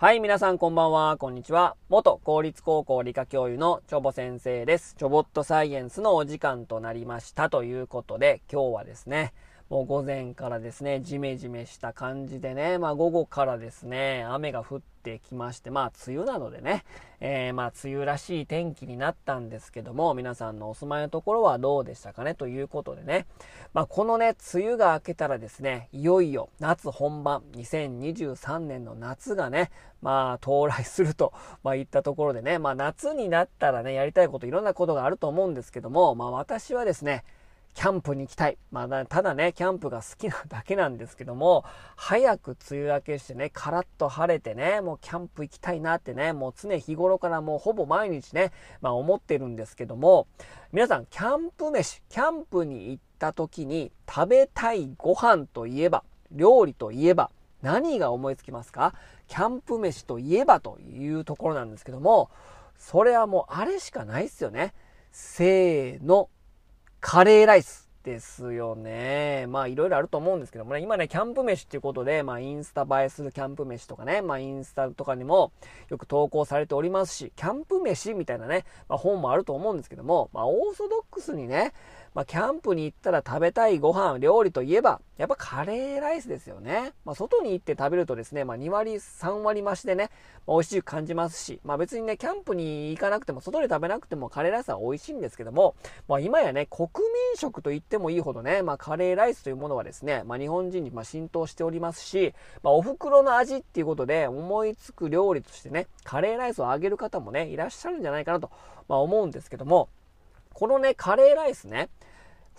はい、皆さんこんばんは、こんにちは。元公立高校理科教諭のチョボ先生です。チョボットサイエンスのお時間となりましたということで、今日はですね、もう午前からですね、ジメジメした感じでね、まあ午後からですね、雨が降ってきまして、まあ梅雨なのでね、えー、まあ梅雨らしい天気になったんですけども、皆さんのお住まいのところはどうでしたかねということでね、まあこのね、梅雨が明けたらですね、いよいよ夏本番、2023年の夏がね、まあ到来すると、まあいったところでね、まあ夏になったらね、やりたいこといろんなことがあると思うんですけども、まあ私はですね、キャンプに行きたい。まあ、ただね、キャンプが好きなだけなんですけども、早く梅雨明けしてね、カラッと晴れてね、もうキャンプ行きたいなってね、もう常日頃からもうほぼ毎日ね、まあ思ってるんですけども、皆さん、キャンプ飯、キャンプに行った時に食べたいご飯といえば、料理といえば、何が思いつきますか？キャンプ飯といえばというところなんですけども、それはもうあれしかないっすよね。せーの、カレーライスですよね。まあいろいろあると思うんですけどもね、今ね、キャンプ飯っていうことで、まあインスタ映えするキャンプ飯とかね、まあインスタとかにもよく投稿されておりますし、キャンプ飯みたいなね、まあ本もあると思うんですけども、まあオーソドックスにね、まあ、キャンプに行ったら食べたいご飯、料理といえば、やっぱカレーライスですよね。まあ、外に行って食べるとですね、まあ、2割、3割増しでね、まあ、美味しく感じますし、まあ、別にね、キャンプに行かなくても、外で食べなくてもカレーライスは美味しいんですけども、まあ、今やね、国民食と言ってもいいほどね、まあ、カレーライスというものはですね、まあ、日本人にま浸透しておりますし、まあ、お袋の味っていうことで思いつく料理としてね、カレーライスをあげる方もね、いらっしゃるんじゃないかなと、まあ、思うんですけども、このね、カレーライスね、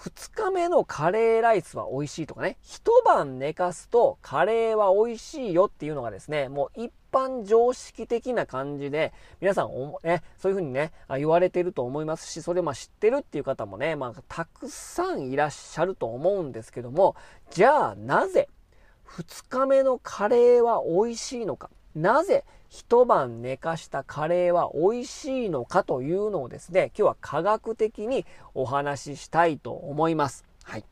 2日目のカレーライスは美味しいとかね、一晩寝かすとカレーは美味しいよっていうのがですね、もう一般常識的な感じで、皆さんね、そういう風にね、言われてると思いますし、それまあ知ってるっていう方もね、まあたくさんいらっしゃると思うんですけども、じゃあなぜ2日目のカレーは美味しいのか。なぜ一晩寝かしたカレーは美味しいのかというのをですね、今日は科学的にお話ししたいと思います。はい。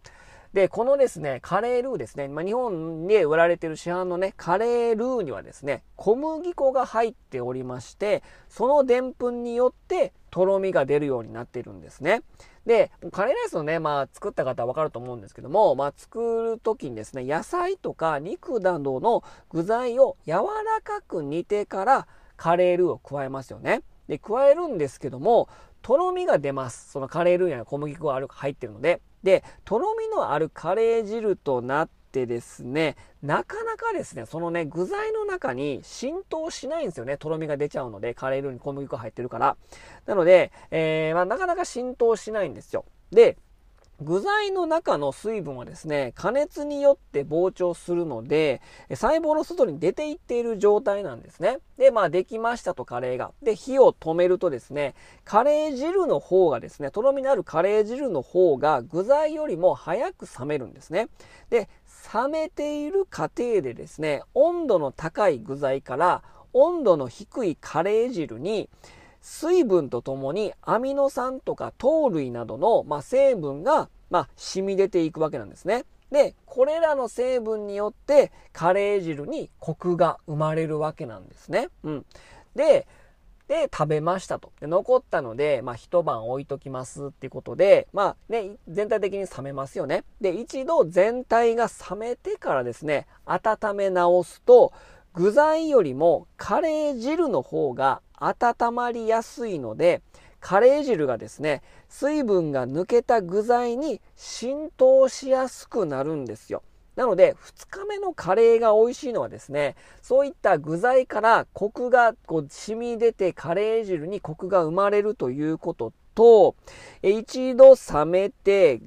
で、このですね、カレールーですね、まあ、日本で売られている市販のね、カレールーにはですね、小麦粉が入っておりまして、そのでんぷんによってとろみが出るようになっているんですね。で、カレーライスをね、まあ作った方はわかると思うんですけども、まあ作るときにですね、野菜とか肉などの具材を柔らかく煮てからカレールーを加えますよね。で、加えるんですけども、とろみが出ます。そのカレールーには小麦粉が入ってるので。で、とろみのあるカレー汁となってですね、なかなかですね、そのね、具材の中に浸透しないんですよね。とろみが出ちゃうので、カレールに小麦粉入ってるから。なので、えー、まあ、なかなか浸透しないんですよ。で、具材の中の水分はですね、加熱によって膨張するので、細胞の外に出ていっている状態なんですね。で、まあできましたとカレーが。で、火を止めるとですね、カレー汁の方がですね、とろみのあるカレー汁の方が具材よりも早く冷めるんですね。で、冷めている過程でですね、温度の高い具材から温度の低いカレー汁に、水分とともにアミノ酸とか糖類などの、まあ、成分が、まあ、染み出ていくわけなんですね。で、これらの成分によってカレー汁にコクが生まれるわけなんですね。うん。で、で、食べましたと。で、残ったので、まあ、一晩置いときますっていうことで、まあ、ね、全体的に冷めますよね。で、一度全体が冷めてからですね、温め直すと、具材よりもカレー汁の方が温まりやすいので、カレー汁がですね、水分が抜けた具材に浸透しやすくなるんですよ。なので、2日目のカレーが美味しいのはですね、そういった具材からコクがこう染み出てカレー汁にコクが生まれるということと、一度冷めて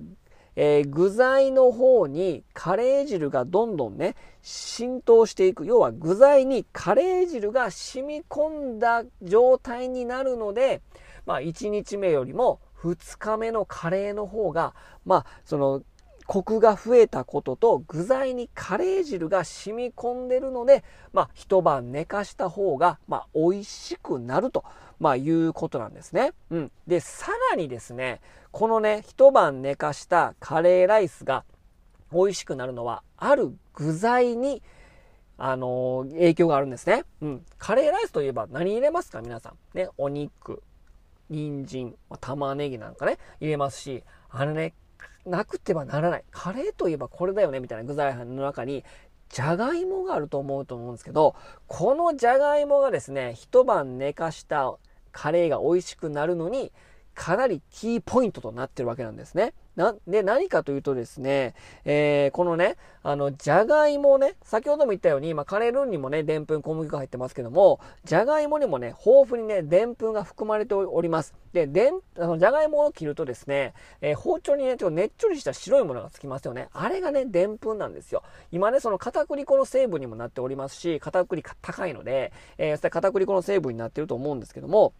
えー、具材の方にカレー汁がどんどんね、浸透していく。要は具材にカレー汁が染み込んだ状態になるので、まあ1日目よりも2日目のカレーの方が、まあそのコクが増えたことと具材にカレー汁が染み込んでるので、まあ一晩寝かした方が、まあ美味しくなると、まあいうことなんですね。うん。で、さらにですね、このね、一晩寝かしたカレーライスが美味しくなるのは、ある具材に、あのー、影響があるんですね。うん。カレーライスといえば何入れますか？皆さん。ね、お肉、人参、玉ねぎなんかね、入れますし、あのね、なくてはならない。カレーといえばこれだよね、みたいな具材の中に、じゃがいもがあると思うと思うんですけど、このじゃがいもがですね、一晩寝かしたカレーが美味しくなるのに、かなりキーポイントとなってるわけなんですね。な、で、何かというとですね、えー、このね、あの、じゃがいもね、先ほども言ったように、まあ、カレールーにもね、でんぷん、小麦が入ってますけども、じゃがいもにもね、豊富にね、でんぷんが含まれております。で、でん、あの、じゃがいもを切るとですね、えー、包丁にね、ちょっとねっちょりした白いものがつきますよね。あれがね、でんぷんなんですよ。今ね、その片栗粉の成分にもなっておりますし、片栗粉高いので、えー、それ片栗粉の成分になってると思うんですけども、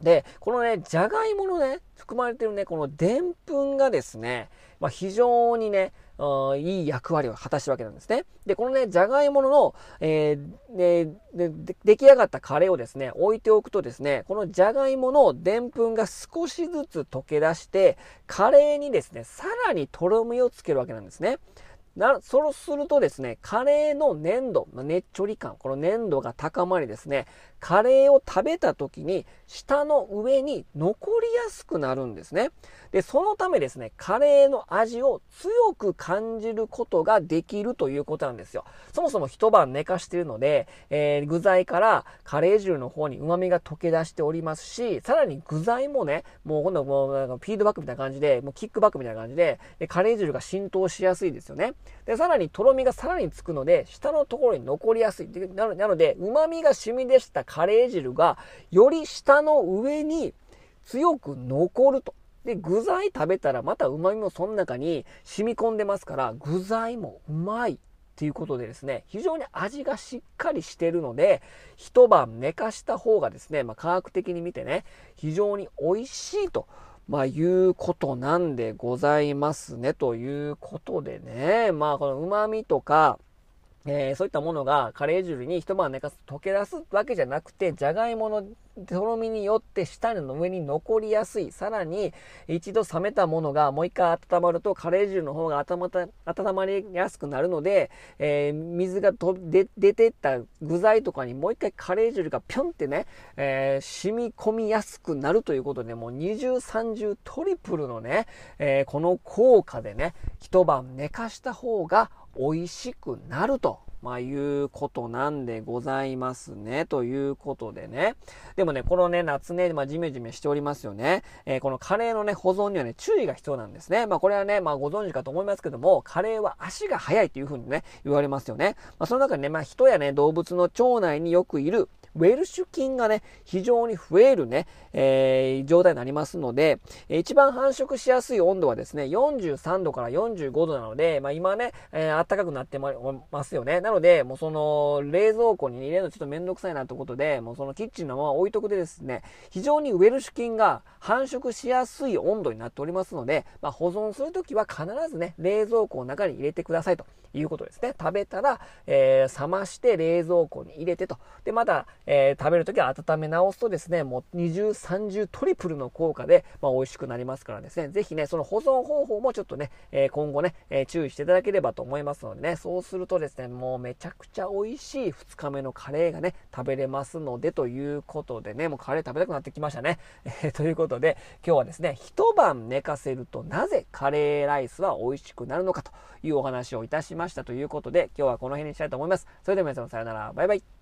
で、このね、じゃがいものね、含まれてるね、このでんぷんがですね、まあ、非常にね、いい役割を果たしてるわけなんですね。で、このね、じゃがいものの、えー、でで出来上がったカレーをですね、置いておくとですね、このじゃがいものでんぷんが少しずつ溶け出して、カレーにですね、さらにとろみをつけるわけなんですね。な、そうするとですね、カレーの粘度、ねっちょり感、この粘度が高まりですね、カレーを食べた時に、舌の上に残りやすくなるんですね。で、そのためですね、カレーの味を強く感じることができるということなんですよ。そもそも一晩寝かしているので、えー、具材からカレー汁の方に旨味が溶け出しておりますし、さらに具材もね、もう今度もうフィードバックみたいな感じで、もうキックバックみたいな感じで、でカレー汁が浸透しやすいですよね。で、さらにとろみがさらにつくので、下のところに残りやすい。なので、旨味が染み出したカレー汁が、より下の上に強く残ると。で、具材食べたらまた旨味もその中に染み込んでますから、具材もうまいっていうことでですね、非常に味がしっかりしてるので、一晩寝かした方がですね、まあ、科学的に見てね、非常に美味しいと。まあ、いうことなんでございますね。ということでね。まあ、この旨味とか、えー、そういったものがカレー汁に一晩寝かすと溶け出すわけじゃなくて、じゃがいものとろみによって下の上に残りやすい。さらに、一度冷めたものがもう一回温まるとカレー汁の方が温まりやすくなるので、えー、水がとで出てった具材とかにもう一回カレー汁がぴょんってね、えー、染み込みやすくなるということで、もう二重三重トリプルのね、え、この効果でね、一晩寝かした方が美味しくなると。まあ、いうことなんでございますね。ということでね。でもね、このね、夏ね、まあ、ジメジメしておりますよね。えー、このカレーのね、保存にはね、注意が必要なんですね。まあ、これはね、まあ、ご存知かと思いますけども、カレーは足が速いというふうにね、言われますよね。まあ、その中にね、まあ、人やね、動物の腸内によくいる、ウェルシュ菌がね、非常に増えるね、えー、状態になりますので、一番繁殖しやすい温度はですね、43度から45度なので、まあ今ね、えー、暖かくなってますよね。なので、もうその、冷蔵庫に入れるのちょっとめんどくさいなってことで、もうそのキッチンのまま置いとくでですね、非常にウェルシュ菌が繁殖しやすい温度になっておりますので、まあ保存するときは必ずね、冷蔵庫の中に入れてくださいということですね。食べたら、えー、冷まして冷蔵庫に入れてと。で、また、えー、食べるときは温め直すとですね、もう二重三重トリプルの効果で、まあ、美味しくなりますからですね、ぜひね、その保存方法もちょっとね、えー、今後ね、えー、注意していただければと思いますのでね、そうするとですね、もうめちゃくちゃ美味しい2日目のカレーがね、食べれますので、ということでね、もうカレー食べたくなってきましたね。え、ということで、今日はですね、一晩寝かせるとなぜカレーライスは美味しくなるのかというお話をいたしましたということで、今日はこの辺にしたいと思います。それでは皆さんさよなら、バイバイ。